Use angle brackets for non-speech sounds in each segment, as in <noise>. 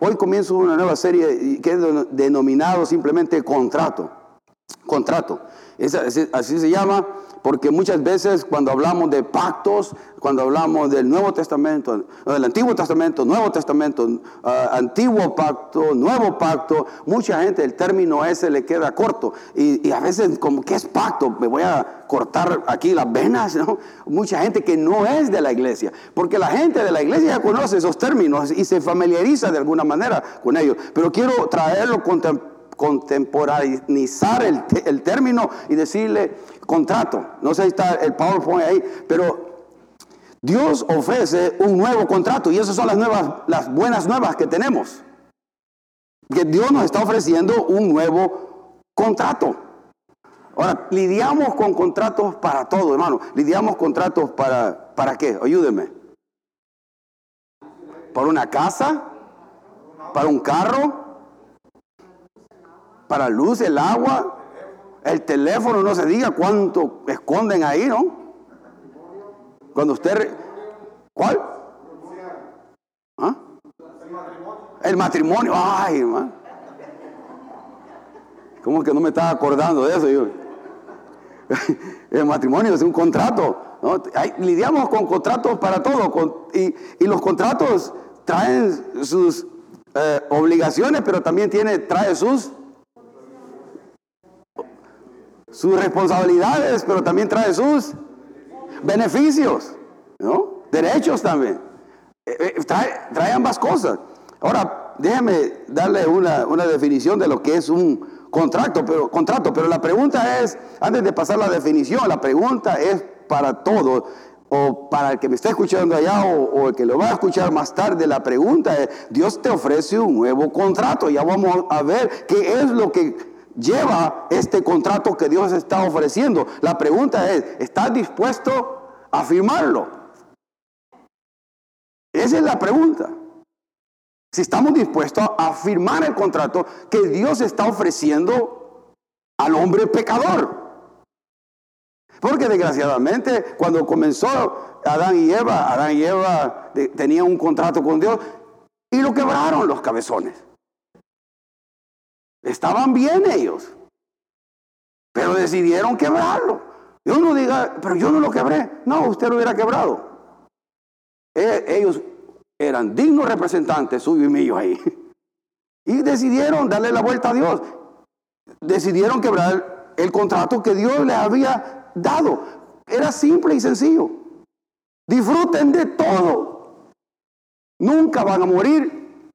Hoy comienzo una nueva serie que es denominado simplemente contrato. Contrato. así se llama porque muchas veces cuando hablamos de pactos, cuando hablamos del Nuevo Testamento, del Antiguo Testamento, Nuevo Testamento, ah, Antiguo Pacto, Nuevo Pacto, mucha gente el término ese le queda corto. Y, a veces como, ¿qué es pacto? Me voy a cortar aquí las venas, <laughs> ¿no? Mucha gente que no es de la iglesia, porque la gente de la iglesia ya conoce esos términos y se familiariza de alguna manera con ellos. Pero quiero traerlo contemporaneizar el, el término y decirle contrato. No sé si está el PowerPoint ahí, pero Dios ofrece un nuevo contrato y esas son las nuevas, las buenas nuevas que tenemos. Que Dios nos está ofreciendo un nuevo contrato. Ahora, lidiamos con contratos para todo, hermano. Lidiamos contratos para, ¿para qué? Ayúdeme. ¿Para una casa? ¿Para un carro? ¿Para luz, el agua? El teléfono, no se diga cuánto esconden ahí, ¿no? Cuando usted... ¿Cuál? ¿Ah? El matrimonio. Ay, hermano. ¿Cómo que no me estaba acordando de eso? Yo? <laughs> El matrimonio es un contrato. lidiamos con contratos para todo. y, los contratos traen sus eh, obligaciones, pero también tiene, trae sus sus responsabilidades, pero también trae sus beneficios, ¿no? Derechos también. Eh, eh, trae, ambas cosas. Ahora, déjeme darle una, definición de lo que es un contrato pero, contrato, pero la pregunta es, antes de pasar la definición, la pregunta es para todos, o para el que me está escuchando allá o, o, el que lo va a escuchar más tarde, la pregunta es, Dios te ofrece un nuevo contrato, ya vamos a ver qué es lo que lleva este contrato que Dios está ofreciendo. La pregunta es, ¿estás dispuesto a firmarlo? Esa es la pregunta. Si estamos dispuestos a firmar el contrato que Dios está ofreciendo al hombre pecador. Porque desgraciadamente cuando comenzó Adán y Eva, Adán y Eva tenían un contrato con Dios y lo quebraron los cabezones. Estaban bien ellos, pero decidieron quebrarlo. Y uno diga, pero yo no lo quebré. No, usted lo hubiera quebrado. E, ellos eran dignos representantes suyo y mío ahí. Y decidieron darle la vuelta a Dios. Decidieron quebrar el contrato que Dios les había dado. Era simple y sencillo. Disfruten de todo. Nunca van a morir.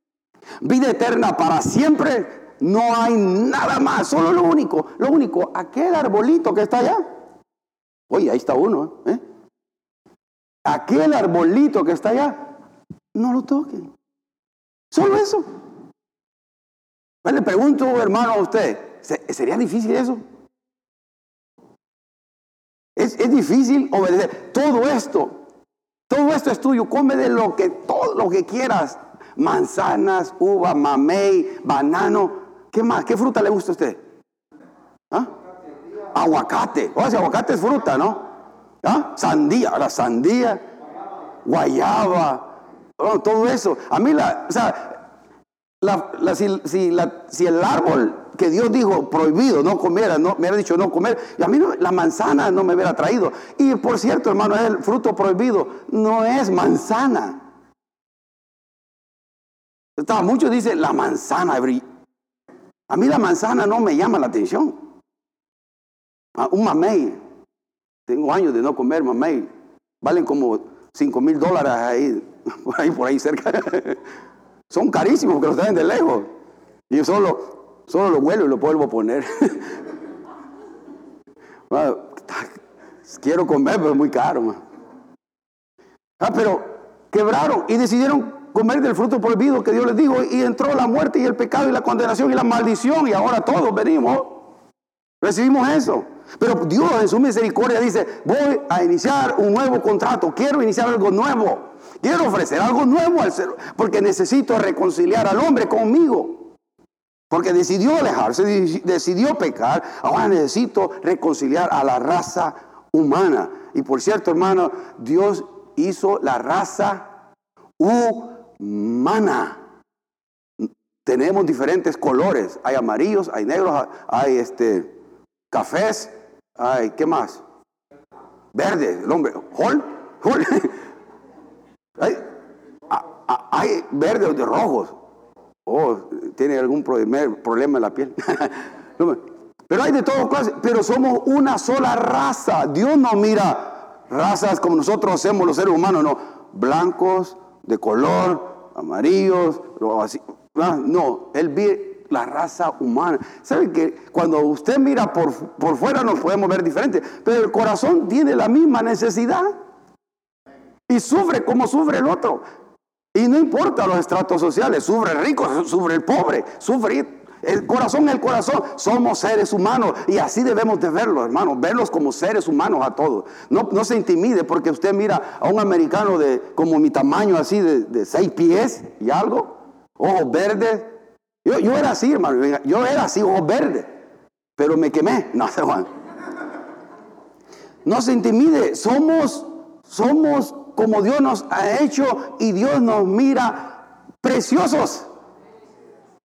Vida eterna para siempre no hay nada más, solo lo único, lo único, aquel arbolito que está allá. Oye, ahí está uno, ¿eh? Aquel arbolito que está allá, no lo toquen. Solo eso. le pregunto, hermano, a usted, ¿sería difícil eso? Es, es, difícil obedecer. Todo esto, todo esto es tuyo. Come de lo que, todo lo que quieras. Manzanas, uva, mamey, banano. ¿Qué más? ¿Qué fruta le gusta a usted? ¿Ah? Aguacate. O sea, aguacate es fruta, ¿no? ¿Ah? Sandía. La sandía, guayaba, todo eso. A mí, la, o sea, si, el árbol que Dios dijo prohibido, no comiera, no, me hubiera dicho no comer, y a mí la manzana no me hubiera traído. Y por cierto, hermano, el fruto prohibido no es manzana. muchos dicen la manzana a mí la manzana no me llama la atención. Ah, un mamey. Tengo años de no comer mamey. Valen como 5 mil dólares ahí, <laughs> por ahí, por ahí cerca. <laughs> Son carísimos porque los traen de lejos. Y yo solo, solo lo vuelo y lo vuelvo a poner. <laughs> quiero comer, pero es muy caro. Ah, pero quebraron y decidieron comer del fruto prohibido que Dios les dijo y entró la muerte y el pecado y la condenación y la maldición y ahora todos venimos, recibimos eso. Pero Dios en su misericordia dice, voy a iniciar un nuevo contrato, quiero iniciar algo nuevo, quiero ofrecer algo nuevo al ser, porque necesito reconciliar al hombre conmigo. Porque decidió alejarse, decidió pecar, ahora necesito reconciliar a la raza humana. Y por cierto, hermano, Dios hizo la raza humana mana. tenemos diferentes colores. Hay amarillos, hay negros, hay este, cafés, hay, ¿qué más? Verde, el hombre, hol, <laughs> hay, hay verdes de rojos. Oh, tiene algún problema en la piel. <laughs> pero hay de todo clase, pero somos una sola raza. Dios no mira razas como nosotros hacemos los seres humanos, no. Blancos, de color, amarillos, no, Él ve la raza humana. ¿Saben que cuando usted mira por, por fuera nos podemos ver diferente, pero el corazón tiene la misma necesidad? Y sufre como sufre el otro. Y no importa los estratos sociales, sufre el rico, sufre el pobre, sufre el corazón, el corazón. Somos seres humanos y así debemos de verlos, hermanos, verlos como seres humanos a todos. No, no se intimide porque usted mira a un americano de como mi tamaño así de, seis pies y algo, ojos verdes. Yo, yo era así, hermano, yo era así, ojos verdes, pero me quemé. <laughs> No, Juan. No se intimide, somos, somos como Dios nos ha hecho y Dios nos mira preciosos.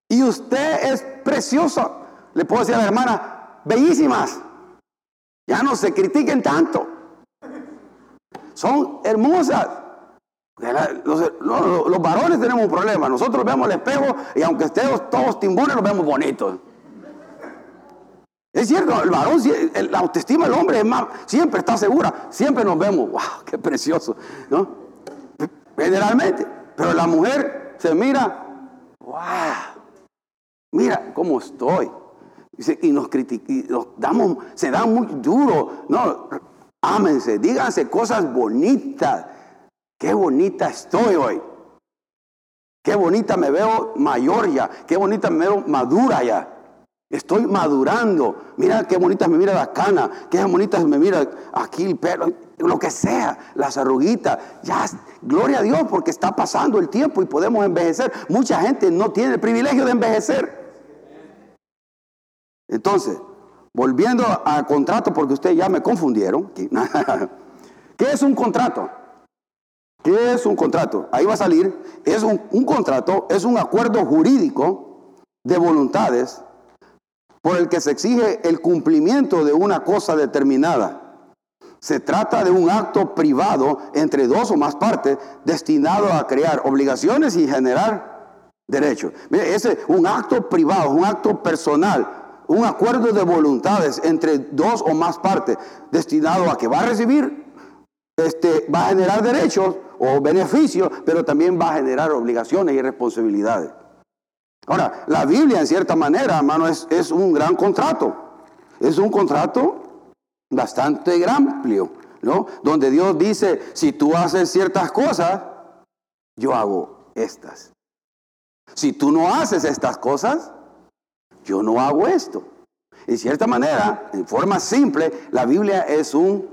Y usted es precioso. Le puedo decir a la hermana, bellísimas. Ya no se critiquen tanto. Son hermosas. Los, varones tenemos un problema. Nosotros vemos el espejo y aunque estemos todos timbones, los vemos bonitos. Es cierto, el varón, la autoestima del hombre es más, siempre está segura, siempre nos vemos, wow, qué precioso, ¿no? Generalmente, pero la mujer se mira, wow, mira cómo estoy. Y nos critican, nos damos, se da muy duro, no, ámense, díganse cosas bonitas. Qué bonita estoy hoy. Qué bonita me veo mayor ya. Qué bonita me veo madura ya. Estoy madurando. Mira qué bonita me mira la cana, qué bonita me mira aquí el pelo, lo que sea, las arruguitas. Ya, gloria a Dios porque está pasando el tiempo y podemos envejecer. Mucha gente no tiene el privilegio de envejecer. Entonces, volviendo al contrato, porque ustedes ya me confundieron. <laughs> ¿Qué es un contrato? ¿Qué es un contrato? Ahí va a salir. Es un, un contrato, es un acuerdo jurídico de voluntades por el que se exige el cumplimiento de una cosa determinada. Se trata de un acto privado entre dos o más partes destinado a crear obligaciones y generar derechos. Mire, ese es un acto privado, un acto personal, un acuerdo de voluntades entre dos o más partes destinado a que va a recibir, este, va a generar derechos o beneficios, pero también va a generar obligaciones y responsabilidades. Ahora, la Biblia en cierta manera, hermano, es, es un gran contrato. Es un contrato bastante amplio, ¿no? Donde Dios dice, si tú haces ciertas cosas, yo hago estas. Si tú no haces estas cosas, yo no hago esto. En cierta manera, en forma simple, la Biblia es un,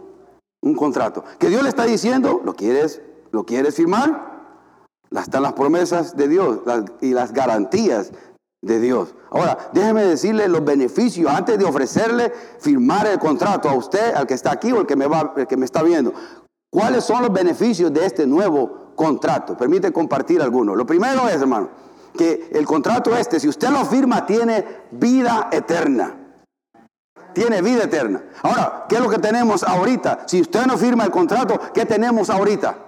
un contrato. Que Dios le está diciendo, ¿lo quieres, ¿lo quieres firmar? están las promesas de Dios y las garantías de Dios. Ahora, déjeme decirle los beneficios antes de ofrecerle firmar el contrato a usted, al que está aquí o el que me, va, el que me está viendo. ¿Cuáles son los beneficios de este nuevo contrato? Permite compartir algunos. Lo primero es, hermano, que el contrato este, si usted lo firma, tiene vida eterna. Tiene vida eterna. Ahora, ¿qué es lo que tenemos ahorita? Si usted no firma el contrato, ¿qué tenemos ahorita?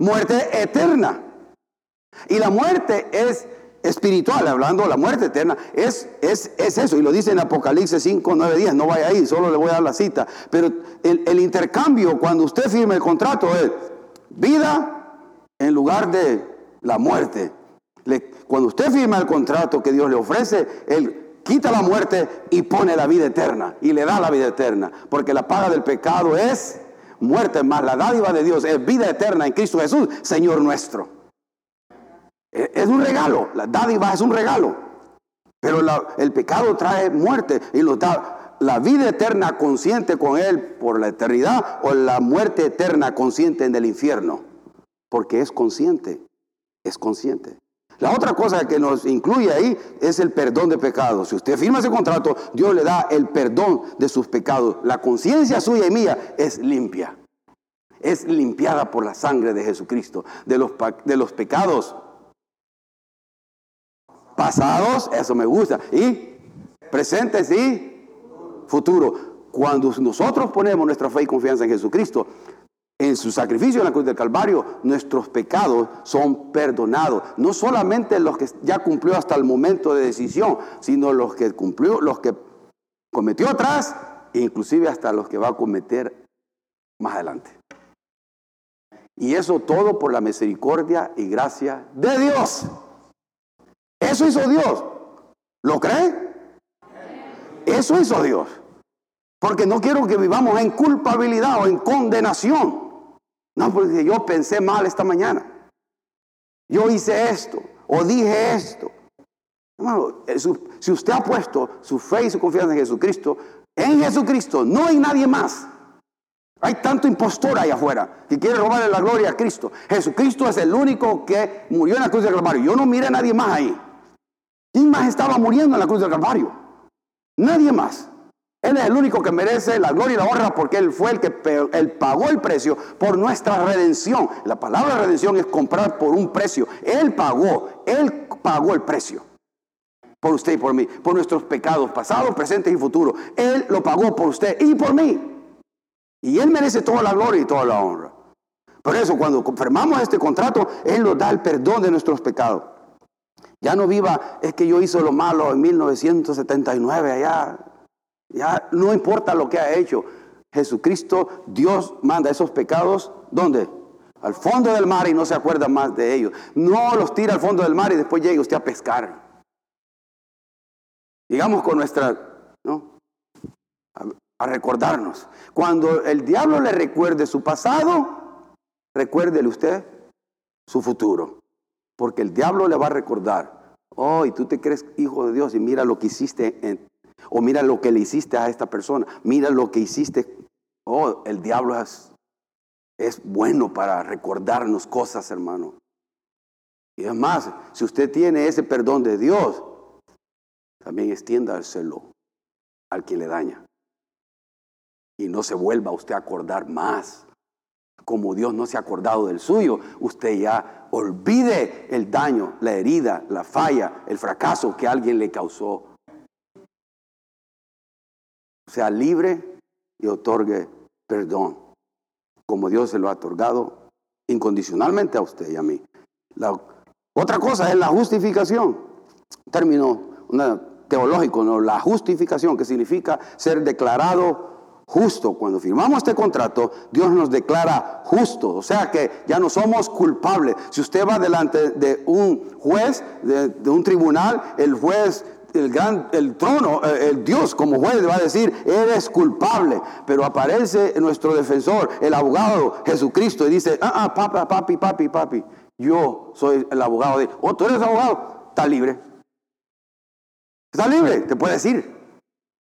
muerte eterna. Y la muerte es espiritual, hablando de la muerte eterna, es, es, es, eso, y lo dice en Apocalipsis 5, 9 días, no vaya ahí, solo le voy a dar la cita, pero el, intercambio cuando usted firme el contrato es vida en lugar de la muerte. cuando usted firma el contrato que Dios le ofrece, Él quita la muerte y pone la vida eterna, y le da la vida eterna, porque la paga del pecado es muerte más la dádiva de Dios es vida eterna en Cristo Jesús, Señor nuestro. Es un regalo, la dádiva es un regalo, pero el pecado trae muerte y lo da la vida eterna consciente con Él por la eternidad o la muerte eterna consciente en el infierno, porque es consciente, es consciente. La otra cosa que nos incluye ahí es el perdón de pecados. Si usted firma ese contrato, Dios le da el perdón de sus pecados. La conciencia suya y mía es limpia. Es limpiada por la sangre de Jesucristo, de los, de los pecados pasados, eso me gusta, y presentes y futuro. Cuando nosotros ponemos nuestra fe y confianza en Jesucristo, en su sacrificio en la cruz del Calvario, nuestros pecados son perdonados. No solamente los que ya cumplió hasta el momento de decisión, sino los que cumplió, los que cometió atrás, e inclusive hasta los que va a cometer más adelante. Y eso todo por la misericordia y gracia de Dios. Eso hizo Dios. ¿Lo cree? Eso hizo Dios. Porque no quiero que vivamos en culpabilidad o en condenación. No, porque yo pensé mal esta mañana. Yo hice esto o dije esto. Hermano, eh, si usted ha puesto su fe y su confianza en Jesucristo, en Jesucristo, no hay nadie más. Hay tanto impostor ahí afuera que quiere robarle la gloria a Cristo. Jesucristo es el único que murió en la cruz del Calvario. Yo no miré a nadie más ahí. ¿Quién más estaba muriendo en la cruz del Calvario? Nadie más. Él es el único que merece la gloria y la honra porque Él fue el que él pagó el precio por nuestra redención. La palabra redención es comprar por un precio. Él pagó, Él pagó el precio. Por usted y por mí, por nuestros pecados pasados, presentes y futuros. Él lo pagó por usted y por mí. Y Él merece toda la gloria y toda la honra. Por eso cuando firmamos este contrato, Él nos da el perdón de nuestros pecados. Ya no viva, es que yo hice lo malo en 1979 allá, ya no importa lo que ha hecho. Jesucristo, Dios manda esos pecados, ¿dónde? Al fondo del mar y no se acuerda más de ellos. No los tira al fondo del mar y después llega usted a pescar. Digamos con nuestra, ¿no? A, a recordarnos. Cuando el diablo le recuerde su pasado, recuérdele usted su futuro. Porque el diablo le va a recordar, oh, y tú te crees hijo de Dios y mira lo que hiciste en, o mira lo que le hiciste a esta persona. Mira lo que hiciste. Oh, el diablo es, es bueno para recordarnos cosas, hermano. Y además, si usted tiene ese perdón de Dios, también extiéndaselo al que le daña. Y no se vuelva usted a acordar más. Como Dios no se ha acordado del suyo, usted ya olvide el daño, la herida, la falla, el fracaso que alguien le causó sea libre y otorgue perdón, como Dios se lo ha otorgado incondicionalmente a usted y a mí. Otra cosa es la justificación, término teológico, ¿no? la justificación, que significa ser declarado justo. Cuando firmamos este contrato, Dios nos declara justo, o sea que ya no somos culpables. Si usted va delante de un juez, de un tribunal, el juez el, gran, el trono, eh, el Dios como juez va a decir, eres culpable. Pero aparece nuestro defensor, el abogado Jesucristo, y dice, ah, ah, papi, papi, papi, papi, yo soy el abogado de... Oh, tú eres abogado, está libre. Está libre, te puede decir.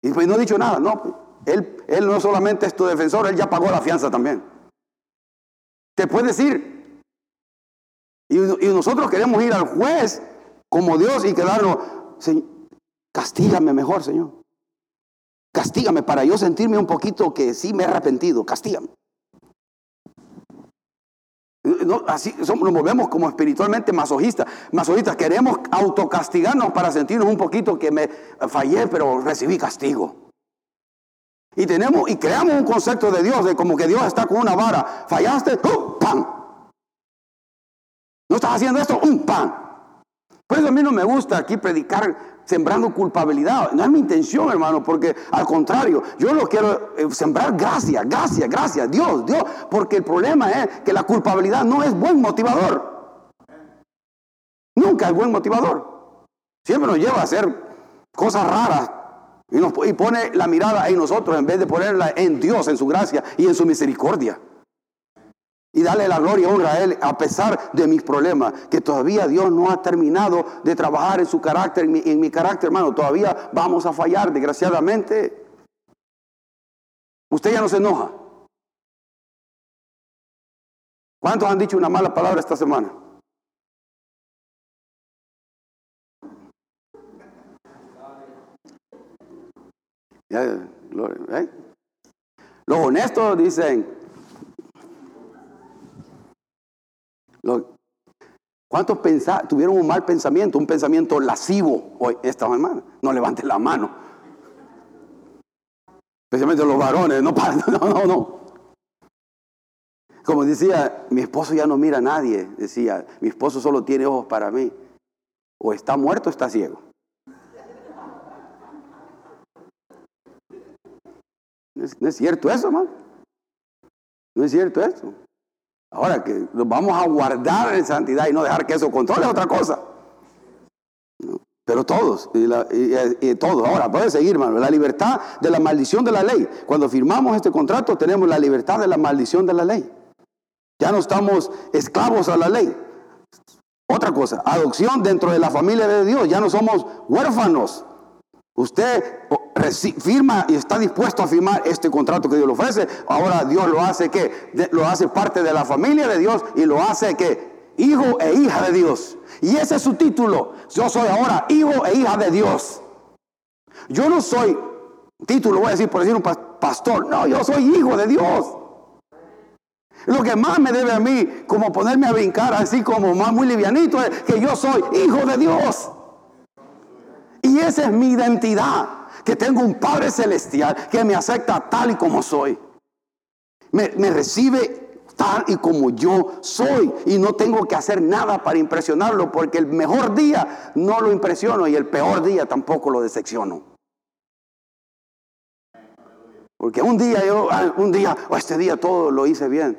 Y pues no ha dicho nada, no. Él, él no solamente es tu defensor, él ya pagó la fianza también. Te puede decir. Y, nosotros queremos ir al juez como Dios y quedarnos, Castígame mejor, Señor. Castígame para yo sentirme un poquito que sí me he arrepentido. Castígame. así nos volvemos como espiritualmente masojístas. Masojístas queremos autocastigarnos para sentirnos un poquito que me fallé, pero recibí castigo. Y tenemos y creamos un concepto de Dios de como que Dios está con una vara. Fallaste, ¡pum! ¡pam! No estás haciendo esto, un pan. Por a mí no me gusta aquí predicar sembrando culpabilidad. No es mi intención, hermano, porque al contrario, yo lo quiero eh, sembrar gracias, gracias, gracias, Dios, Dios. Porque el problema es que la culpabilidad no es buen motivador. Nunca es buen motivador. Siempre nos lleva a hacer cosas raras y, pone la mirada en nosotros en vez de ponerla en Dios, en su gracia y en su misericordia. Y darle la gloria y honra a Él a pesar de mis problemas. Que todavía Dios no ha terminado de trabajar en su carácter, en mi, en mi carácter, hermano. Todavía vamos a fallar, desgraciadamente. Usted ya no se enoja. ¿Cuántos han dicho una mala palabra esta semana? ¿Eh? Los honestos dicen, ¿Cuántos tuvieron un mal pensamiento, un pensamiento lascivo hoy, esta mañana? No levanten la mano. Especialmente los varones, no, <laughs> no, no, no. Como decía, mi esposo ya no mira a nadie, decía, mi esposo solo tiene ojos para mí. O está muerto o está ciego. ¿No es, cierto eso, hermano? ¿No es cierto eso? Ahora que nos vamos a guardar en santidad y no dejar que eso controle otra cosa. Pero todos, y, todos. Ahora, puede seguir, hermano. La libertad de la maldición de la ley. Cuando firmamos este contrato, tenemos la libertad de la maldición de la ley. Ya no estamos esclavos a la ley. Otra cosa, adopción dentro de la familia de Dios. Ya no somos huérfanos. Usted firma y está dispuesto a firmar este contrato que Dios le ofrece. Ahora Dios lo hace que lo hace parte de la familia de Dios y lo hace que hijo e hija de Dios. Y ese es su título. Yo soy ahora hijo e hija de Dios. Yo no soy título, voy a decir por decir un pastor. No, yo soy hijo de Dios. Lo que más me debe a mí, como ponerme a brincar así como más muy livianito, es que yo soy hijo de Dios. Y esa es mi identidad, que tengo un Padre Celestial que me acepta tal y como soy. Me, recibe tal y como yo soy y no tengo que hacer nada para impresionarlo porque el mejor día no lo impresiono y el peor día tampoco lo decepciono. Porque un día yo, ah, un día, o este día todo lo hice bien.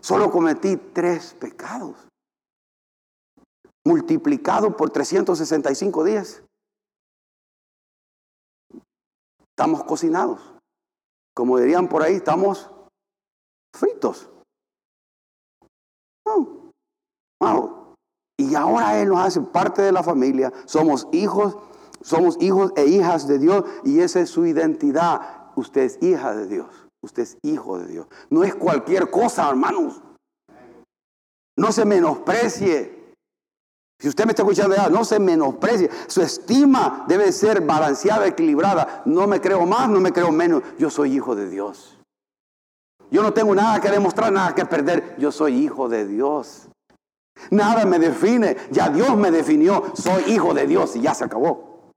Solo cometí tres pecados. Multiplicado por 365 días. Estamos cocinados. Como dirían por ahí, estamos fritos. Y ahora Él nos hace parte de la familia. Somos hijos, somos hijos e hijas de Dios y esa es su identidad. Usted es hija de Dios. Usted es hijo de Dios. No es cualquier cosa, hermanos. No se menosprecie. Si usted me está escuchando ya, no se menosprecie. Su estima debe ser balanceada, equilibrada. No me creo más, no me creo menos. Yo soy hijo de Dios. Yo no tengo nada que demostrar, nada que perder. Yo soy hijo de Dios. Nada me define. Ya Dios me definió. Soy hijo de Dios y ya se acabó.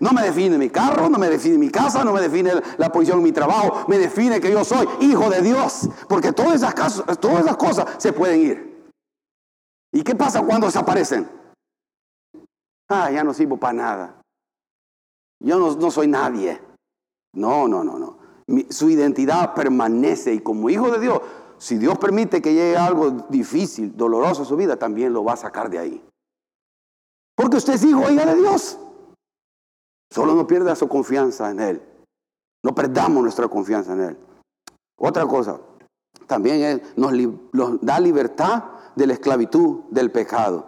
No me define mi carro, no me define mi casa, no me define la posición en mi trabajo. Me define que yo soy hijo de Dios. Porque todas esas, todas esas cosas se pueden ir. ¿Y qué pasa cuando desaparecen? Ah, ya no sirvo para nada. Yo no, soy nadie. No, no, no, no. su identidad permanece y como hijo de Dios, si Dios permite que llegue algo difícil, doloroso a su vida, también lo va a sacar de ahí. Porque usted es hijo hija de Dios. Solo no pierda su confianza en Él. No perdamos nuestra confianza en Él. Otra cosa, también Él nos da libertad de la esclavitud del pecado.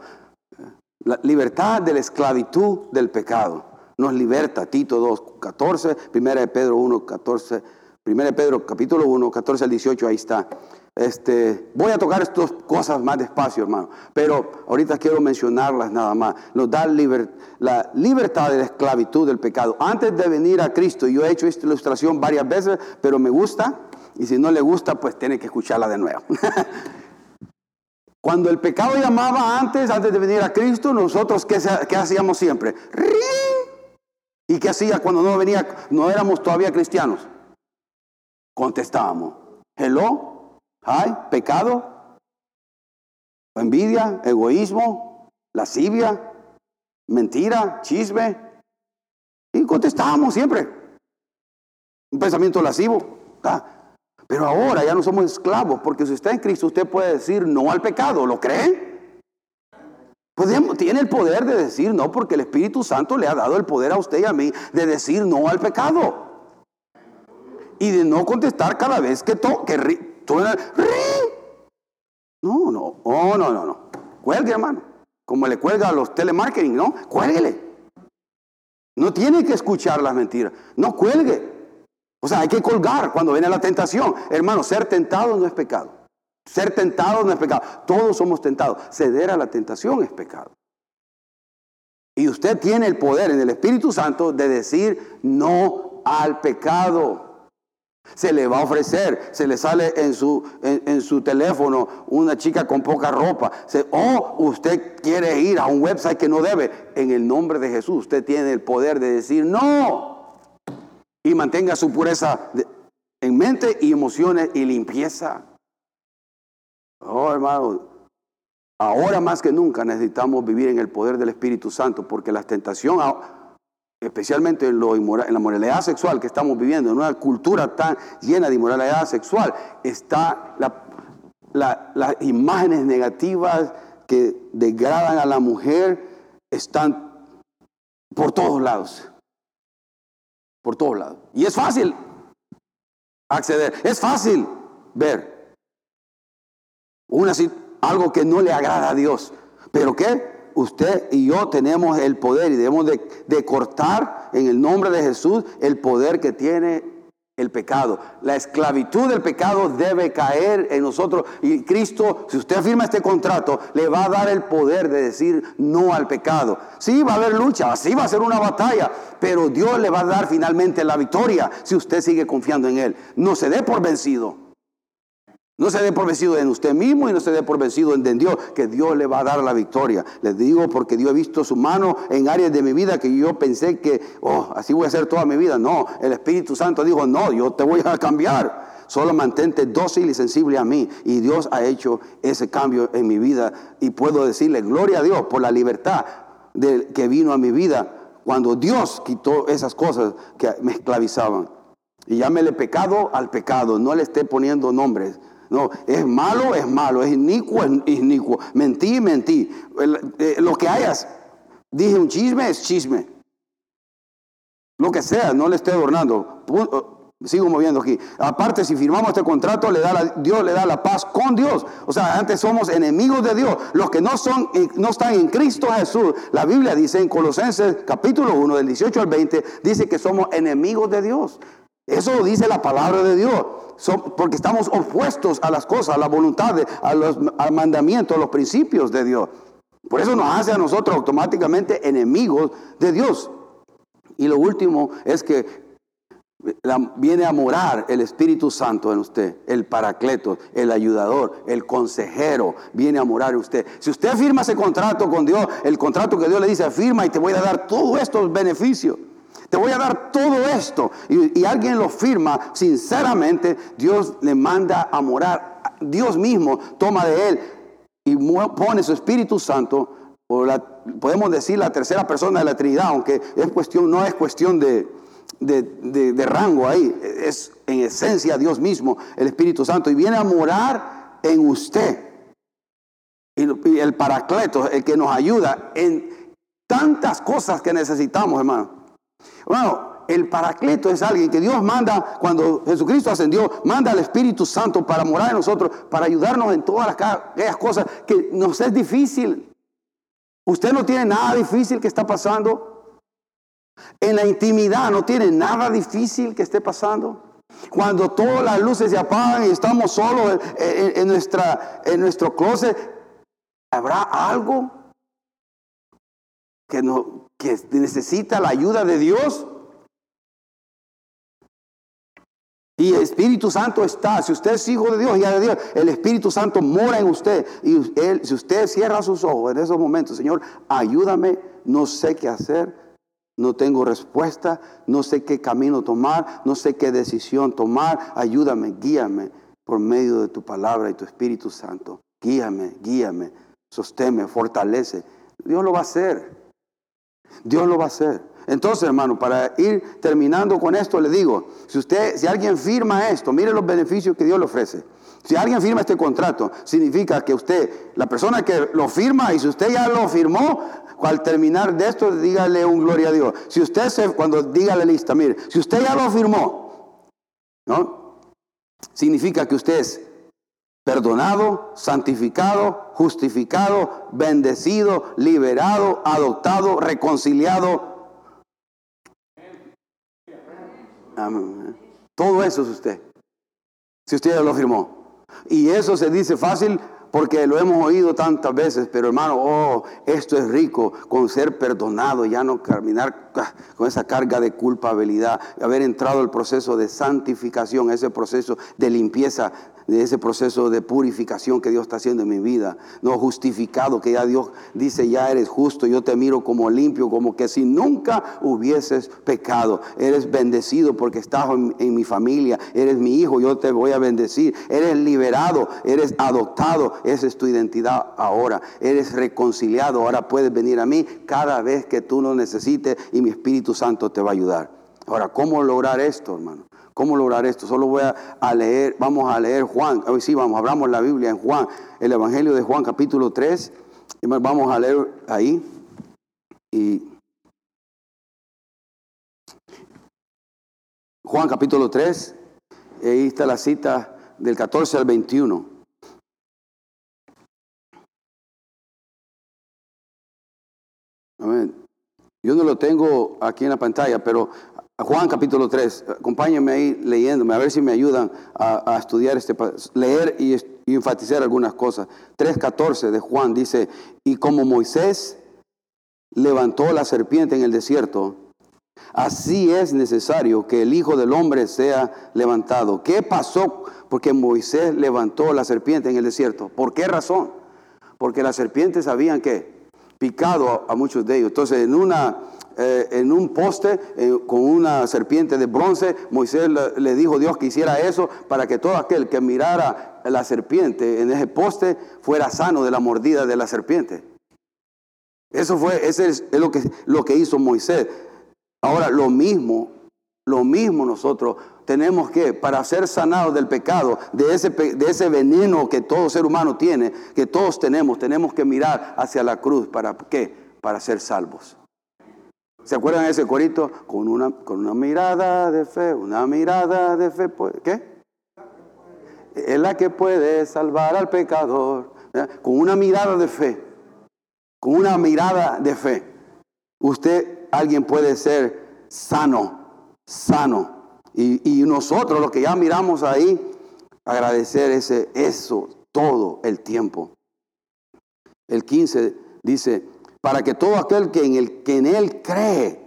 La libertad de la esclavitud del pecado. Nos liberta. Tito 2, 14, 1 de Pedro 1, 14, 1 de Pedro capítulo 1, 14 al 18, ahí está. Este, voy a tocar estas cosas más despacio, hermano, pero ahorita quiero mencionarlas nada más. Nos da la libertad de la esclavitud del pecado. Antes de venir a Cristo, yo he hecho esta ilustración varias veces, pero me gusta, y si no le gusta, pues tiene que escucharla de nuevo. <laughs> Cuando el pecado llamaba antes, antes de venir a Cristo, nosotros ¿qué, hacíamos siempre? ¿Y qué hacía cuando no venía, no éramos todavía cristianos? Contestábamos, hello, hay pecado, envidia, egoísmo, lascivia, mentira, chisme. Y contestábamos siempre. Un pensamiento lascivo. Ah, pero ahora ya no somos esclavos, porque si está en Cristo, usted puede decir no al pecado. ¿Lo cree? tiene el poder de decir no, porque el Espíritu Santo le ha dado el poder a usted y a mí de decir no al pecado. Y de no contestar cada vez que, to, No, no, oh, no, no, no. Cuelgue, hermano. Como le cuelga a los telemarketing, ¿no? Cuélguele. No tiene que escuchar las mentiras. No cuelgue. O sea, hay que colgar cuando viene la tentación. Hermano, ser tentado no es pecado. Ser tentado no es pecado. Todos somos tentados. Ceder a la tentación es pecado. Y usted tiene el poder en el Espíritu Santo de decir no al pecado. Se le va a ofrecer, se le sale en su, en, su teléfono una chica con poca ropa. o usted quiere ir a un website que no debe. En el nombre de Jesús, usted tiene el poder de decir no. Y mantenga su pureza en mente y emociones y limpieza. Oh, hermano, ahora más que nunca necesitamos vivir en el poder del Espíritu Santo porque la tentación especialmente en, lo en la moralidad sexual que estamos viviendo, en una cultura tan llena de inmoralidad sexual, está las imágenes negativas que degradan a la mujer, están por todos lados. Por todos lados. Y es fácil acceder, es fácil ver una, algo que no le agrada a Dios. ¿Pero qué? usted y yo tenemos el poder y debemos de, cortar en el nombre de Jesús el poder que tiene el pecado. La esclavitud del pecado debe caer en nosotros. Y Cristo, si usted firma este contrato, le va a dar el poder de decir no al pecado. Sí, va a haber lucha, sí va a ser una batalla, pero Dios le va a dar finalmente la victoria si usted sigue confiando en Él. No se dé por vencido. No se dé por vencido en usted mismo y no se dé por vencido en Dios, que Dios le va a dar la victoria. Les digo porque Dios ha visto su mano en áreas de mi vida que yo pensé que, oh, así voy a hacer toda mi vida. No, el Espíritu Santo dijo, no, yo te voy a cambiar. Solo mantente dócil y sensible a mí. Y Dios ha hecho ese cambio en mi vida. Y puedo decirle, gloria a Dios por la libertad que vino a mi vida cuando Dios quitó esas cosas que me esclavizaban. Y llámele pecado al pecado, no le esté poniendo nombres. No, es malo, es malo, es inicuo, es inicuo. Mentí, mentí. Eh, lo que hayas, dije un chisme, es chisme. Lo que sea, no le estoy adornando. Eh, sigo moviendo aquí. Aparte, si firmamos este contrato, le da Dios le da la paz con Dios. O sea, antes somos enemigos de Dios. Los que no, son, no están en Cristo Jesús. La Biblia dice en Colosenses capítulo 1, del 18 al 20, dice que somos enemigos de Dios. Eso lo dice la palabra de Dios porque estamos opuestos a las cosas, a la voluntad, a los mandamientos, a los principios de Dios. Por eso nos hace a nosotros automáticamente enemigos de Dios. Y lo último es que viene a morar el Espíritu Santo en usted, el paracleto, el ayudador, el consejero, viene a morar en usted. Si usted firma ese contrato con Dios, el contrato que Dios le dice, firma y te voy a dar todos estos beneficios. Te voy a dar todo esto. Y, alguien lo firma, sinceramente, Dios le manda a morar. Dios mismo toma de él y pone su Espíritu Santo, podemos decir la tercera persona de la Trinidad, aunque no es cuestión de, rango ahí, es en esencia Dios mismo, el Espíritu Santo, y viene a morar en usted. Y el paracleto, el que nos ayuda en tantas cosas que necesitamos, hermano. Bueno, el paracleto es alguien que Dios manda cuando Jesucristo ascendió, manda al Espíritu Santo para morar en nosotros, para ayudarnos en todas aquellas cosas que nos es difícil. Usted no tiene nada difícil que está pasando. En la intimidad no tiene nada difícil que esté pasando. Cuando todas las luces se apagan y estamos solos en, nuestra, en nuestro closet, ¿habrá algo que, no, que necesita la ayuda de Dios. Y el Espíritu Santo está, si usted es hijo de Dios, y de Dios, el Espíritu Santo mora en usted. Y él, si usted cierra sus ojos en esos momentos, Señor, ayúdame, no sé qué hacer, no tengo respuesta, no sé qué camino tomar, no sé qué decisión tomar, ayúdame, guíame por medio de tu palabra y tu Espíritu Santo. Guíame, guíame, sosténme, fortalece. Dios lo va a hacer. Dios lo va a hacer. Entonces, hermano, para ir terminando con esto, le digo, si usted, si alguien firma esto, mire los beneficios que Dios le ofrece. Si alguien firma este contrato, significa que usted, la persona que lo firma, y si usted ya lo firmó, al terminar de esto, dígale un gloria a Dios. Si usted se, cuando diga la lista, mire, si usted ya lo firmó, ¿no? Significa que usted es perdonado, santificado, justificado, bendecido, liberado, adoptado, reconciliado. Todo eso es usted. Si usted lo firmó. Y eso se dice fácil porque lo hemos oído tantas veces, pero hermano, oh, esto es rico con ser perdonado, ya no caminar con esa carga de culpabilidad, haber entrado el proceso de santificación, ese proceso de limpieza de ese proceso de purificación que Dios está haciendo en mi vida. No justificado, que ya Dios dice, ya eres justo, yo te miro como limpio, como que si nunca hubieses pecado. Eres bendecido porque estás en, mi familia, eres mi hijo, yo te voy a bendecir. Eres liberado, eres adoptado, esa es tu identidad ahora. Eres reconciliado, ahora puedes venir a mí cada vez que tú lo necesites mi Espíritu Santo te va a ayudar. Ahora, ¿cómo lograr esto, hermano? ¿Cómo lograr esto? Solo voy a, leer, vamos a leer Juan. Hoy sí, vamos, abramos la Biblia en Juan, el Evangelio de Juan capítulo 3. Vamos a leer ahí. Y Juan capítulo 3, ahí está la cita del 14 al 21. Yo no lo tengo aquí en la pantalla, pero Juan capítulo 3, acompáñenme ahí leyéndome, a ver si me ayudan a, estudiar este, leer y, y, enfatizar algunas cosas. 3.14 de Juan dice, y como Moisés levantó la serpiente en el desierto, así es necesario que el Hijo del Hombre sea levantado. ¿Qué pasó? Porque Moisés levantó la serpiente en el desierto. ¿Por qué razón? Porque las serpientes habían que picado a muchos de ellos. Entonces, en una eh, en un poste eh, con una serpiente de bronce. Moisés le, dijo a Dios que hiciera eso para que todo aquel que mirara la serpiente en ese poste fuera sano de la mordida de la serpiente. Eso fue, ese es, lo, que, lo que hizo Moisés. Ahora, lo mismo, lo mismo nosotros tenemos que, para ser sanados del pecado, de ese, de ese veneno que todo ser humano tiene, que todos tenemos, tenemos que mirar hacia la cruz. ¿Para qué? Para ser salvos. ¿Se acuerdan de ese corito? Con una, con una mirada de fe, una mirada de fe. Pues, ¿Qué? Es la que puede salvar al pecador. Con una mirada de fe. Con una mirada de fe. Usted, alguien puede ser sano, sano. Y, nosotros, los que ya miramos ahí, agradecer ese, eso todo el tiempo. El 15 dice, para que todo aquel que en, el, que en Él cree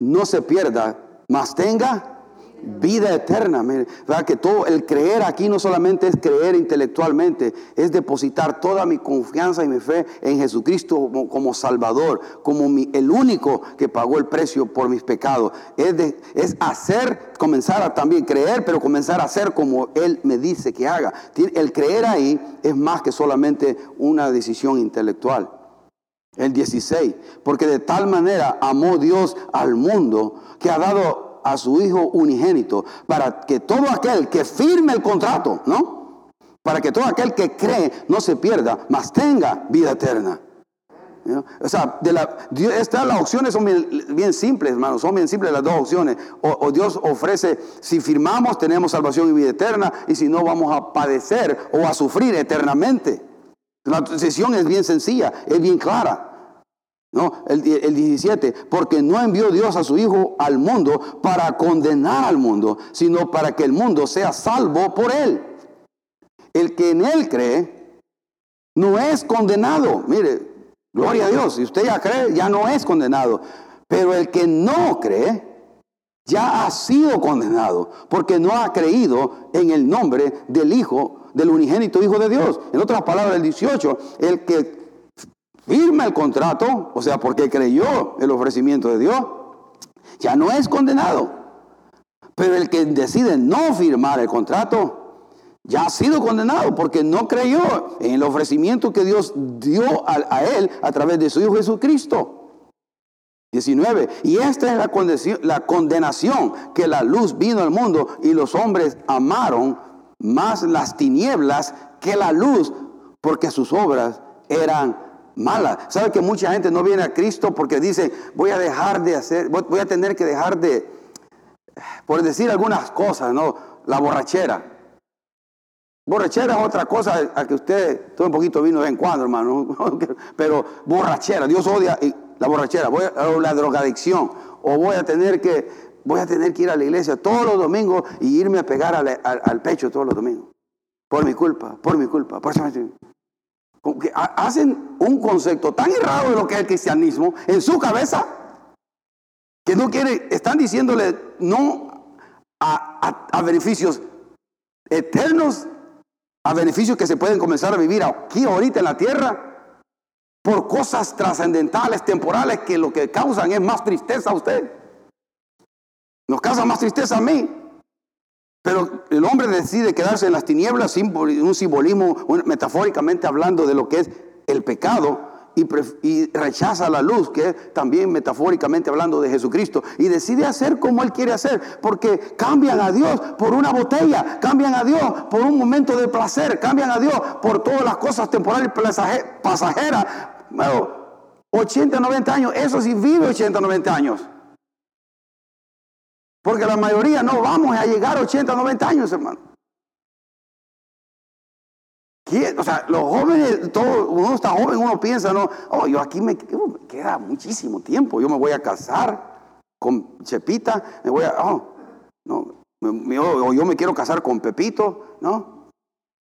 no se pierda, mas tenga vida eterna. ¿verdad? Que todo el creer aquí no solamente es creer intelectualmente, es depositar toda mi confianza y mi fe en Jesucristo como, Salvador, como el único que pagó el precio por mis pecados. Es, es hacer, comenzar a también creer, pero comenzar a hacer como Él me dice que haga. El creer ahí es más que solamente una decisión intelectual el 16, porque de tal manera amó Dios al mundo que ha dado a su Hijo unigénito, para que todo aquel que firme el contrato, ¿no? Para que todo aquel que cree no se pierda, mas tenga vida eterna. O sea, de la, estas las opciones son bien, simples, hermanos, son bien simples las dos opciones. o, Dios ofrece, si firmamos tenemos salvación y vida eterna, y si no vamos a padecer o a sufrir eternamente. La decisión es bien sencilla, es bien clara. No, el, el 17, porque no envió Dios a su Hijo al mundo para condenar al mundo, sino para que el mundo sea salvo por él. El que en él cree no es condenado. Mire, gloria a Dios, si usted ya cree, ya no es condenado. Pero el que no cree, ya ha sido condenado, porque no ha creído en el nombre del Hijo, del unigénito Hijo de Dios. En otras palabras, el 18, el que firma el contrato, o sea, porque creyó el ofrecimiento de Dios, ya no es condenado. Pero el que decide no firmar el contrato, ya ha sido condenado porque no creyó en el ofrecimiento que Dios dio a, él a través de su Hijo Jesucristo. 19. Y esta es la la condenación que la luz vino al mundo y los hombres amaron más las tinieblas que la luz porque sus obras eran mala. ¿Sabe que mucha gente no viene a Cristo porque dice, voy a dejar de hacer, voy a tener que dejar de, por decir algunas cosas, ¿no? La borrachera. Borrachera es otra cosa a que usted tome un poquito vino de en cuando, hermano. <laughs> Pero borrachera, Dios odia la borrachera, voy a, la drogadicción. O voy a tener que, voy a tener que ir a la iglesia todos los domingos y irme a pegar al, pecho todos los domingos. Por mi culpa, por mi culpa. Por eso hacen un concepto tan errado de lo que es el cristianismo en su cabeza que no quieren, están diciéndole no a, beneficios eternos, a beneficios que se pueden comenzar a vivir aquí ahorita en la tierra, por cosas trascendentales, temporales, que lo que causan es más tristeza a usted. Nos causa más tristeza a mí. Pero el hombre decide quedarse en las tinieblas, un simbolismo, metafóricamente hablando de lo que es el pecado, y, rechaza la luz, que es también metafóricamente hablando de Jesucristo, y decide hacer como Él quiere hacer, porque cambian a Dios por una botella, cambian a Dios por un momento de placer, cambian a Dios por todas las cosas temporales pasajeras. 80, 90 años, eso sí vive 80, 90 años. Porque la mayoría no vamos a llegar a 80, 90 años, hermano. O sea, los jóvenes, todo, uno está joven, uno piensa, no, oh, yo aquí me, queda muchísimo tiempo, yo me voy a casar con Chepita, me voy a, oh, no, o yo me quiero casar con Pepito, ¿no?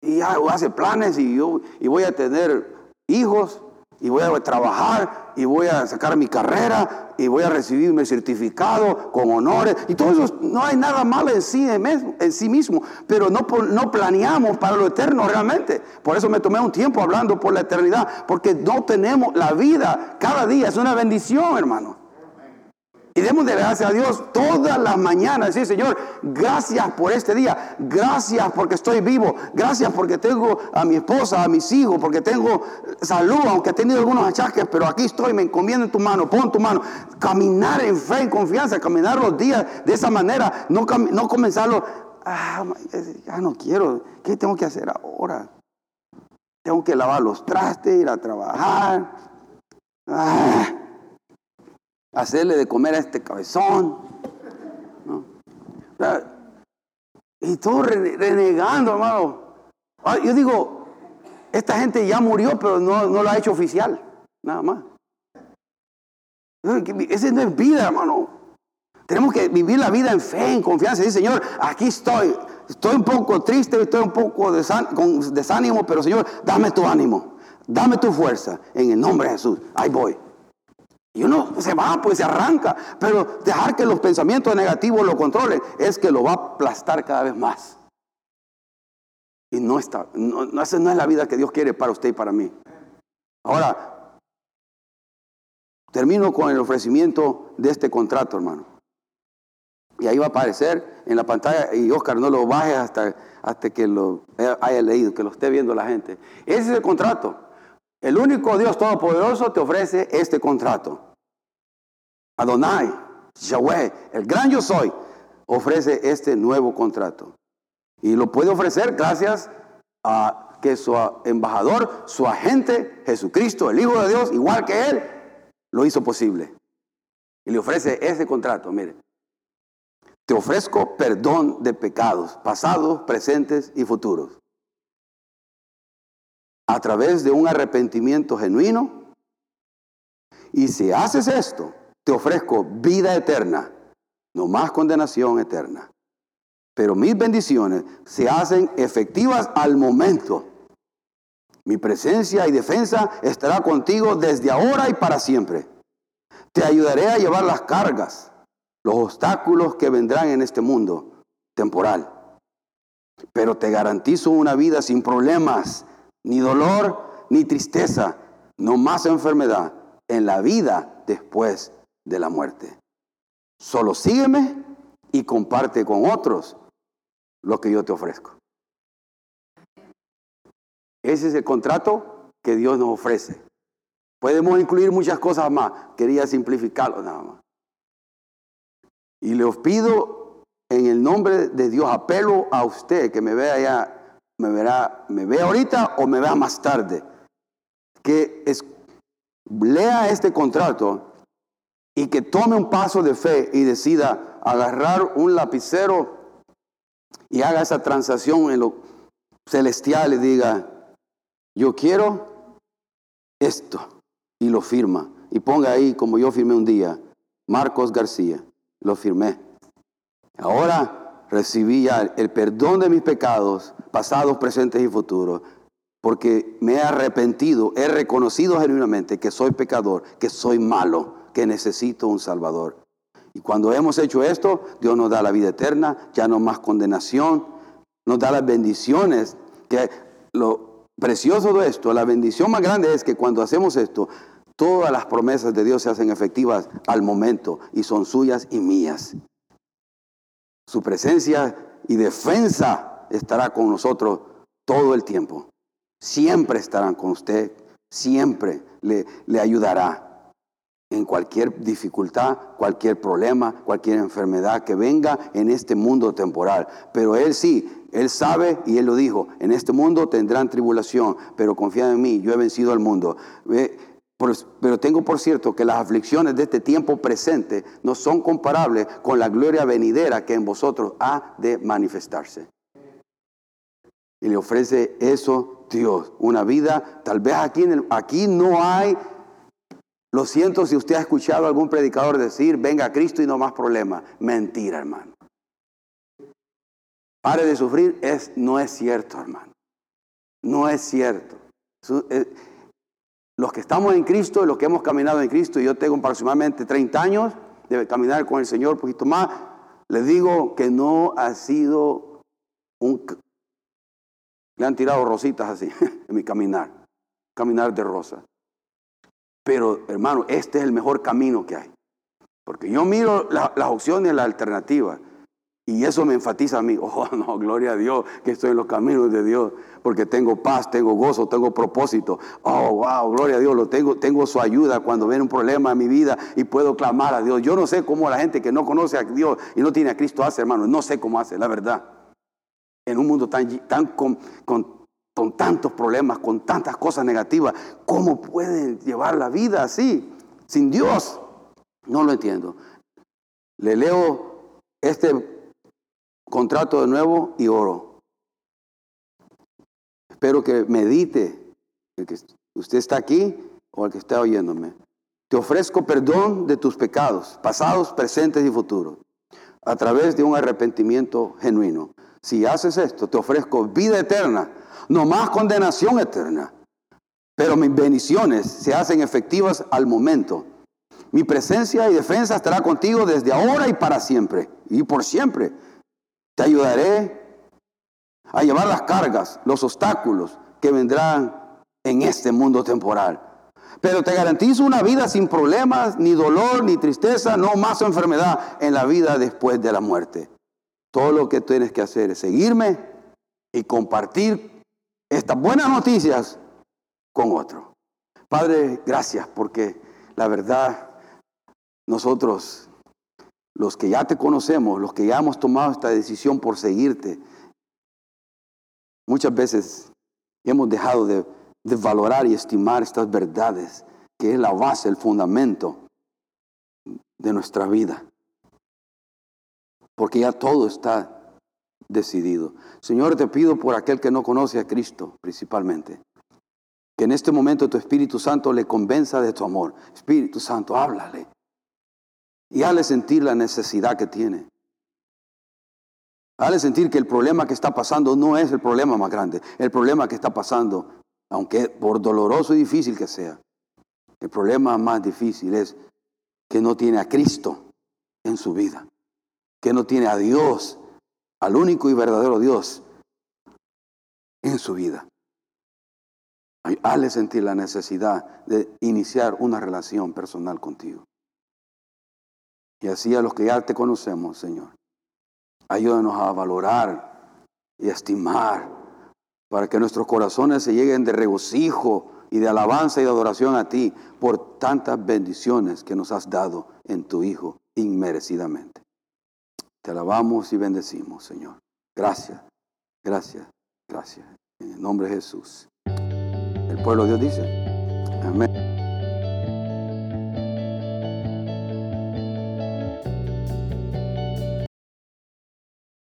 Y hace planes y yo y voy a tener hijos y voy a trabajar y voy a sacar mi carrera y voy a recibir mi certificado con honores y todo eso no hay nada malo en sí, en sí mismo, pero no, no planeamos para lo eterno realmente. Por eso me tomé un tiempo hablando por la eternidad, porque no tenemos la vida cada día, es una bendición, hermano. Y demos de gracias a Dios todas las mañanas. Sí, Señor, gracias por este día. Gracias porque estoy vivo. Gracias porque tengo a mi esposa, a mis hijos, porque tengo salud, aunque he tenido algunos achaques, pero aquí estoy, me encomiendo en tu mano, pon tu mano. Caminar en fe, en confianza, caminar los días de esa manera, no, no comenzarlo. Ah, no quiero. ¿Qué tengo que hacer ahora? Tengo que lavar los trastes, ir a trabajar. Ah hacerle de comer a este cabezón. Y todo renegando, hermano. Yo digo, esta gente ya murió, pero no, no lo ha hecho oficial, nada más. Esa no es vida, hermano. Tenemos que vivir la vida en fe, en confianza. Dice, Señor, aquí estoy. Estoy un poco triste, estoy un poco con desánimo, pero Señor, dame tu ánimo. Dame tu fuerza. En el nombre de Jesús. Ahí voy. Y uno se va, pues se arranca. Pero dejar que los pensamientos negativos lo controlen es que lo va a aplastar cada vez más. Y no está, no, no, esa no es la vida que Dios quiere para usted y para mí. Ahora, termino con el ofrecimiento de este contrato, hermano. Y ahí va a aparecer en la pantalla, y Oscar, no lo baje hasta, hasta que lo haya leído, que lo esté viendo la gente. Ese es el contrato. El único Dios Todopoderoso te ofrece este contrato. Adonai, Yahweh, el gran yo soy, ofrece este nuevo contrato. Y lo puede ofrecer gracias a que su embajador, su agente, Jesucristo, el Hijo de Dios, igual que Él, lo hizo posible. Y le ofrece ese contrato, mire. Te ofrezco perdón de pecados, pasados, presentes y futuros. A través de un arrepentimiento genuino. Y si haces esto, te ofrezco vida eterna, no más condenación eterna. Pero mis bendiciones se hacen efectivas al momento. Mi presencia y defensa estará contigo desde ahora y para siempre. Te ayudaré a llevar las cargas, los obstáculos que vendrán en este mundo temporal. Pero te garantizo una vida sin problemas, ni dolor, ni tristeza, no más enfermedad en la vida después de la muerte. Solo sígueme y comparte con otros lo que yo te ofrezco. Ese es el contrato que Dios nos ofrece. Podemos incluir muchas cosas más. Quería simplificarlo nada más. Y le pido en el nombre de Dios, apelo a usted que me vea ya, me verá, me vea ahorita o me vea más tarde, que lea este contrato y que tome un paso de fe y decida agarrar un lapicero y haga esa transacción en lo celestial y diga, yo quiero esto, y lo firma. Y ponga ahí, como yo firmé un día, Marcos García, lo firmé. Ahora recibí ya el perdón de mis pecados, pasados, presentes y futuros, porque me he arrepentido, he reconocido genuinamente que soy pecador, que soy malo que necesito un Salvador. Y cuando hemos hecho esto, Dios nos da la vida eterna, ya no más condenación, nos da las bendiciones. Que lo precioso de esto, la bendición más grande es que cuando hacemos esto, todas las promesas de Dios se hacen efectivas al momento y son suyas y mías. Su presencia y defensa estará con nosotros todo el tiempo. Siempre estarán con usted, siempre le, ayudará en cualquier dificultad, cualquier problema, cualquier enfermedad que venga en este mundo temporal. Pero Él sí, Él sabe y Él lo dijo, en este mundo tendrán tribulación, pero confía en mí, yo he vencido al mundo. Pero tengo por cierto que las aflicciones de este tiempo presente no son comparables con la gloria venidera que en vosotros ha de manifestarse. Y le ofrece eso Dios, una vida, tal vez aquí, aquí no hay lo siento si usted ha escuchado a algún predicador decir, venga a Cristo y no más problemas. Mentira, hermano. Pare de sufrir, es, no es cierto, hermano. No es cierto. Eh, los que estamos en Cristo, los que hemos caminado en Cristo, yo tengo aproximadamente 30 años de caminar con el Señor un poquito más, les digo que no ha sido un... Le han tirado rositas así <laughs> en mi caminar, caminar de rosas. Pero hermano, este es el mejor camino que hay. Porque yo miro las opciones, las alternativas. Y eso me enfatiza a mí. <laughs> Oh, no, gloria a Dios que estoy en los caminos de Dios. Porque tengo paz, tengo gozo, tengo propósito. Oh, wow, gloria a Dios. Lo tengo, tengo su ayuda cuando viene un problema en mi vida y puedo clamar a Dios. Yo no sé cómo la gente que no conoce a Dios y no tiene a Cristo hace, hermano. No sé cómo hace, la verdad. En un mundo tan, tan con, con con tantos problemas, con tantas cosas negativas, ¿cómo pueden llevar la vida así, sin Dios? No lo entiendo. Le leo este contrato de nuevo y oro. Espero que medite el que usted está aquí o el que está oyéndome. Te ofrezco perdón de tus pecados, pasados, presentes y futuros, a través de un arrepentimiento genuino. Si haces esto, te ofrezco vida eterna no más condenación eterna. Pero mis bendiciones se hacen efectivas al momento. Mi presencia y defensa estará contigo desde ahora y para siempre. Y por siempre. Te ayudaré a llevar las cargas, los obstáculos que vendrán en este mundo temporal. Pero te garantizo una vida sin problemas, ni dolor, ni tristeza, no más enfermedad en la vida después de la muerte. Todo lo que tienes que hacer es seguirme y compartir estas buenas noticias con otro. Padre, gracias porque la verdad, nosotros, los que ya te conocemos, los que ya hemos tomado esta decisión por seguirte, muchas veces hemos dejado de, valorar y estimar estas verdades, que es la base, el fundamento de nuestra vida. Porque ya todo está decidido. Señor, te pido por aquel que no conoce a Cristo principalmente, que en este momento tu Espíritu Santo le convenza de tu amor. Espíritu Santo, háblale y hazle sentir la necesidad que tiene. Hazle sentir que el problema que está pasando no es el problema más grande. El problema que está pasando, aunque por doloroso y difícil que sea, el problema más difícil es que no tiene a Cristo en su vida, que no tiene a Dios al único y verdadero Dios en su vida. Hazle sentir la necesidad de iniciar una relación personal contigo. Y así a los que ya te conocemos, Señor, ayúdanos a valorar y estimar para que nuestros corazones se lleguen de regocijo y de alabanza y de adoración a ti por tantas bendiciones que nos has dado en tu Hijo inmerecidamente. Te alabamos y bendecimos, Señor. Gracias, gracias, gracias. En el nombre de Jesús. El pueblo de Dios dice, amén.